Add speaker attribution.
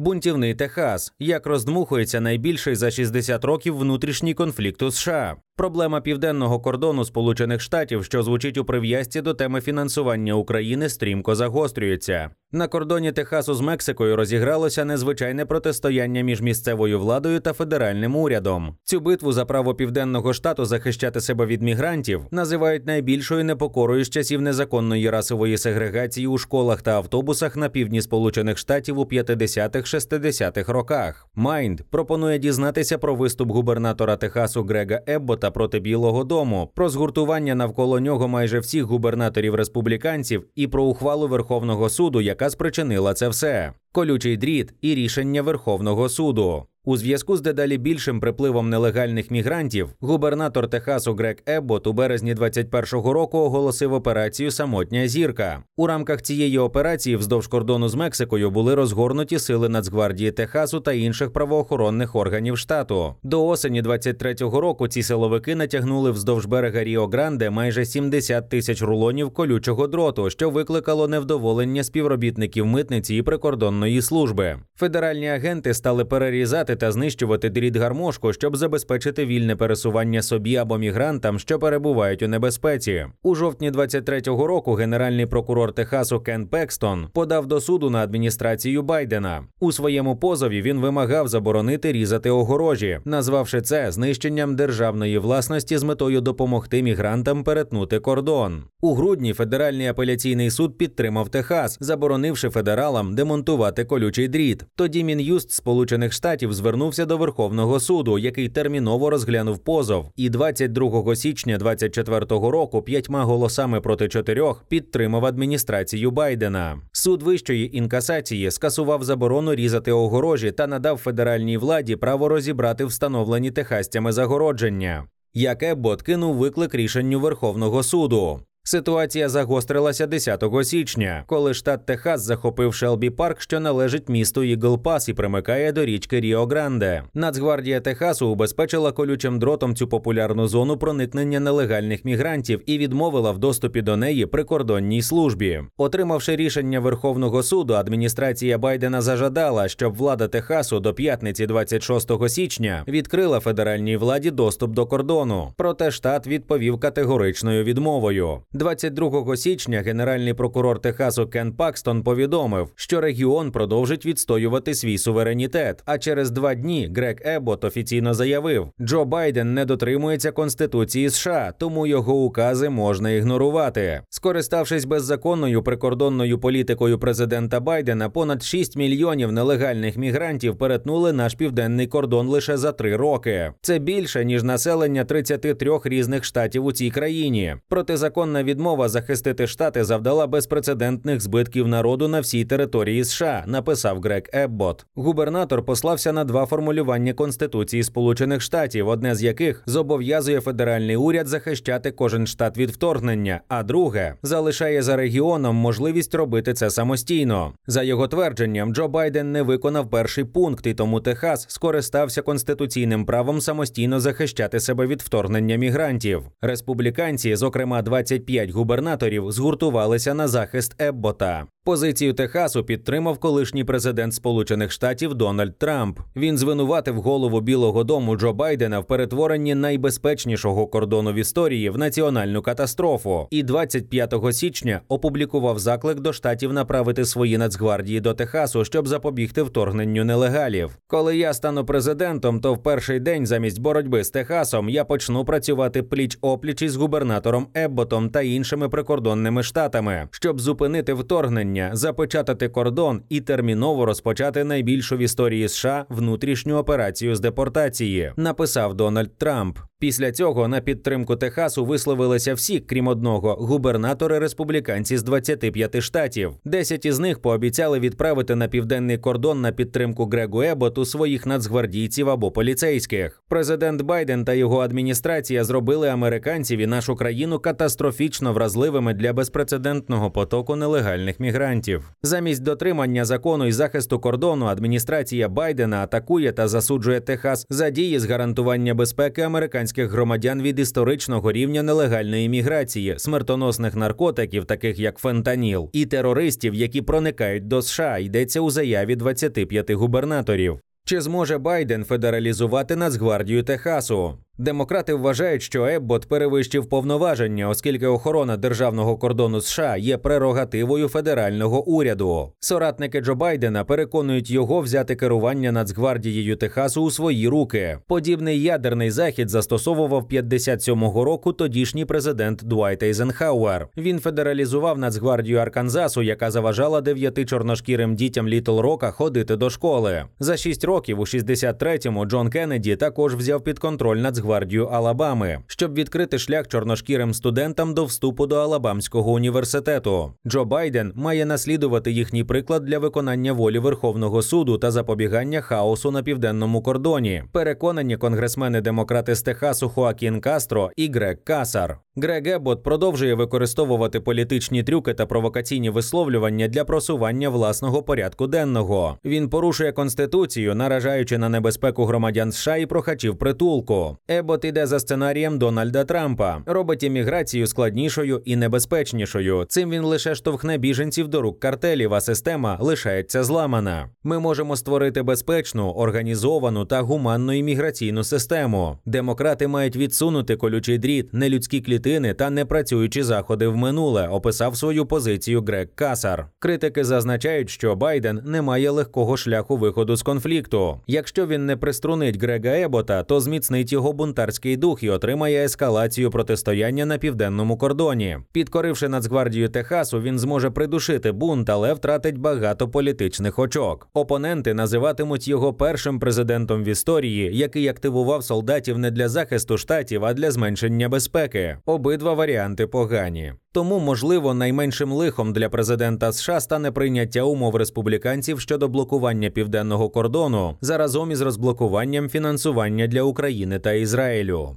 Speaker 1: Бунтівний Техас, як роздмухується найбільший за 60 років внутрішній конфлікт у США. Проблема південного кордону Сполучених Штатів, що звучить у прив'язці до теми фінансування України, стрімко загострюється. На кордоні Техасу з Мексикою розігралося незвичайне протистояння між місцевою владою та федеральним урядом. Цю битву за право південного штату захищати себе від мігрантів називають найбільшою непокорою з часів незаконної расової сегрегації у школах та автобусах на півдні Сполучених Штатів у 50-60-х роках. Майнд пропонує дізнатися про виступ губернатора Техасу Грега Еббота проти Білого Дому, про згуртування навколо нього майже всіх губернаторів республіканців і про ухвалу Верховного суду, яка спричинила це все. Колючий дріт і рішення Верховного суду. У зв'язку з дедалі більшим припливом нелегальних мігрантів, губернатор Техасу Грег Еббот у березні 21-го року оголосив операцію Самотня зірка. У рамках цієї операції вздовж кордону з Мексикою були розгорнуті сили Нацгвардії Техасу та інших правоохоронних органів штату. До осені 23-го року ці силовики натягнули вздовж берега Ріо Гранде майже 70 тисяч рулонів колючого дроту, що викликало невдоволення співробітників митниці і прикордонної служби. Федеральні агенти стали перерізати та знищувати дріт гармошку, щоб забезпечити вільне пересування собі або мігрантам, що перебувають у небезпеці. У жовтні 23-го року генеральний прокурор Техасу Кен Пекстон подав до суду на адміністрацію Байдена. У своєму позові він вимагав заборонити різати огорожі, назвавши це знищенням державної власності з метою допомогти мігрантам перетнути кордон. У грудні федеральний апеляційний суд підтримав Техас, заборонивши федералам демонтувати колючий дріт. Тоді мін'юст Сполучених Штатів звернувся до Верховного суду, який терміново розглянув позов, і 22 січня 24-го року п'ятьма голосами проти чотирьох підтримав адміністрацію Байдена. Суд вищої інкасації скасував заборону різати огорожі та надав федеральній владі право розібрати встановлені техастями загородження. Як Еббот кинув виклик рішенню Верховного суду. Ситуація загострилася 10 січня, коли штат Техас захопив Шелбі Парк, що належить місту Ігл Пас і примикає до річки Ріо Гранде. Нацгвардія Техасу убезпечила колючим дротом цю популярну зону проникнення нелегальних мігрантів і відмовила в доступі до неї прикордонній службі. Отримавши рішення Верховного суду, адміністрація Байдена зажадала, щоб влада Техасу до п'ятниці 26 січня відкрила федеральній владі доступ до кордону. Проте штат відповів категоричною відмовою. 22 січня генеральний прокурор Техасу Кен Пакстон повідомив, що регіон продовжить відстоювати свій суверенітет. А через два дні Грег Еббот офіційно заявив, Джо Байден не дотримується конституції США, тому його укази можна ігнорувати. Скориставшись беззаконною прикордонною політикою президента Байдена, понад 6 мільйонів нелегальних мігрантів перетнули наш південний кордон лише за три роки. Це більше ніж населення 33 різних штатів у цій країні. Протизаконна відмова захистити штати завдала безпрецедентних збитків народу на всій території США, написав Грег Еббот. Губернатор послався на два формулювання Конституції Сполучених Штатів, одне з яких зобов'язує федеральний уряд захищати кожен штат від вторгнення, а друге залишає за регіоном можливість робити це самостійно. За його твердженням, Джо Байден не виконав перший пункт, і тому Техас скористався конституційним правом самостійно захищати себе від вторгнення мігрантів. Республіканці, зокрема 25 губернаторів, згуртувалися на захист Еббота. Позицію Техасу підтримав колишній президент Сполучених Штатів Дональд Трамп. Він звинуватив голову Білого Дому Джо Байдена в перетворенні найбезпечнішого кордону в історії в національну катастрофу. І 25 січня опублікував заклик до штатів направити свої нацгвардії до Техасу, щоб запобігти вторгненню нелегалів. Коли я стану президентом, то в перший день замість боротьби з Техасом я почну працювати пліч опліч із губернатором Ебботом та іншими прикордонними штатами, щоб зупинити вторгнення, запечатати кордон і терміново розпочати найбільшу в історії США внутрішню операцію з депортації, написав Дональд Трамп. Після цього на підтримку Техасу висловилися всі, крім одного, губернатори республіканці з 25 штатів. Десять із них пообіцяли відправити на південний кордон на підтримку Грегу Еботу своїх нацгвардійців або поліцейських. Президент Байден та його адміністрація зробили американців і нашу країну катастрофічно вразливими для безпрецедентного потоку нелегальних мігрантів. Замість дотримання закону і захисту кордону адміністрація Байдена атакує та засуджує Техас за дії з гарантування безпеки американських американських громадян від історичного рівня нелегальної міграції, смертоносних наркотиків, таких як фентаніл, і терористів, які проникають до США, йдеться у заяві 25 губернаторів. Чи зможе Байден федералізувати Нацгвардію Техасу? Демократи вважають, що Еббот перевищив повноваження, оскільки охорона державного кордону США є прерогативою федерального уряду. Соратники Джо Байдена переконують його взяти керування Нацгвардією Техасу у свої руки. Подібний ядерний захід застосовував 57-го року тодішній президент Дуайт Ейзенхауер. Він федералізував Нацгвардію Арканзасу, яка заважала дев'яти чорношкірим дітям Літл Рока ходити до школи. За шість років у 63-му Джон Кеннеді також взяв під контроль Нацгвардію Нацгвардію Алабами, щоб відкрити шлях чорношкірим студентам до вступу до Алабамського університету. Джо Байден має наслідувати їхній приклад для виконання волі Верховного суду та запобігання хаосу на південному кордоні. Переконані конгресмени демократи з Техасу Хоакін Кастро і Грег Касар. Грег Еббот продовжує використовувати політичні трюки та провокаційні висловлювання для просування власного порядку денного. Він порушує конституцію, наражаючи на небезпеку громадян США і прохачів притулку. Ебот іде за сценарієм Дональда Трампа, робить імміграцію складнішою і небезпечнішою. Цим він лише штовхне біженців до рук картелів, а система лишається зламана. Ми можемо створити безпечну, організовану та гуманну імміграційну систему. Демократи мають відсунути колючий дріт, нелюдські клітини та непрацюючі заходи в минуле. Описав свою позицію Грег Касар. Критики зазначають, що Байден не має легкого шляху виходу з конфлікту. Якщо він не приструнить Грега Ебота, то зміцнить його бунтарський дух і отримає ескалацію протистояння на південному кордоні. Підкоривши Нацгвардію Техасу, він зможе придушити бунт, але втратить багато політичних очок. Опоненти називатимуть його першим президентом в історії, який активував солдатів не для захисту штатів, а для зменшення безпеки. Обидва варіанти погані. Тому, можливо, найменшим лихом для президента США стане прийняття умов республіканців щодо блокування південного кордону заразом із розблокуванням фінансування для України та Ізраїлю.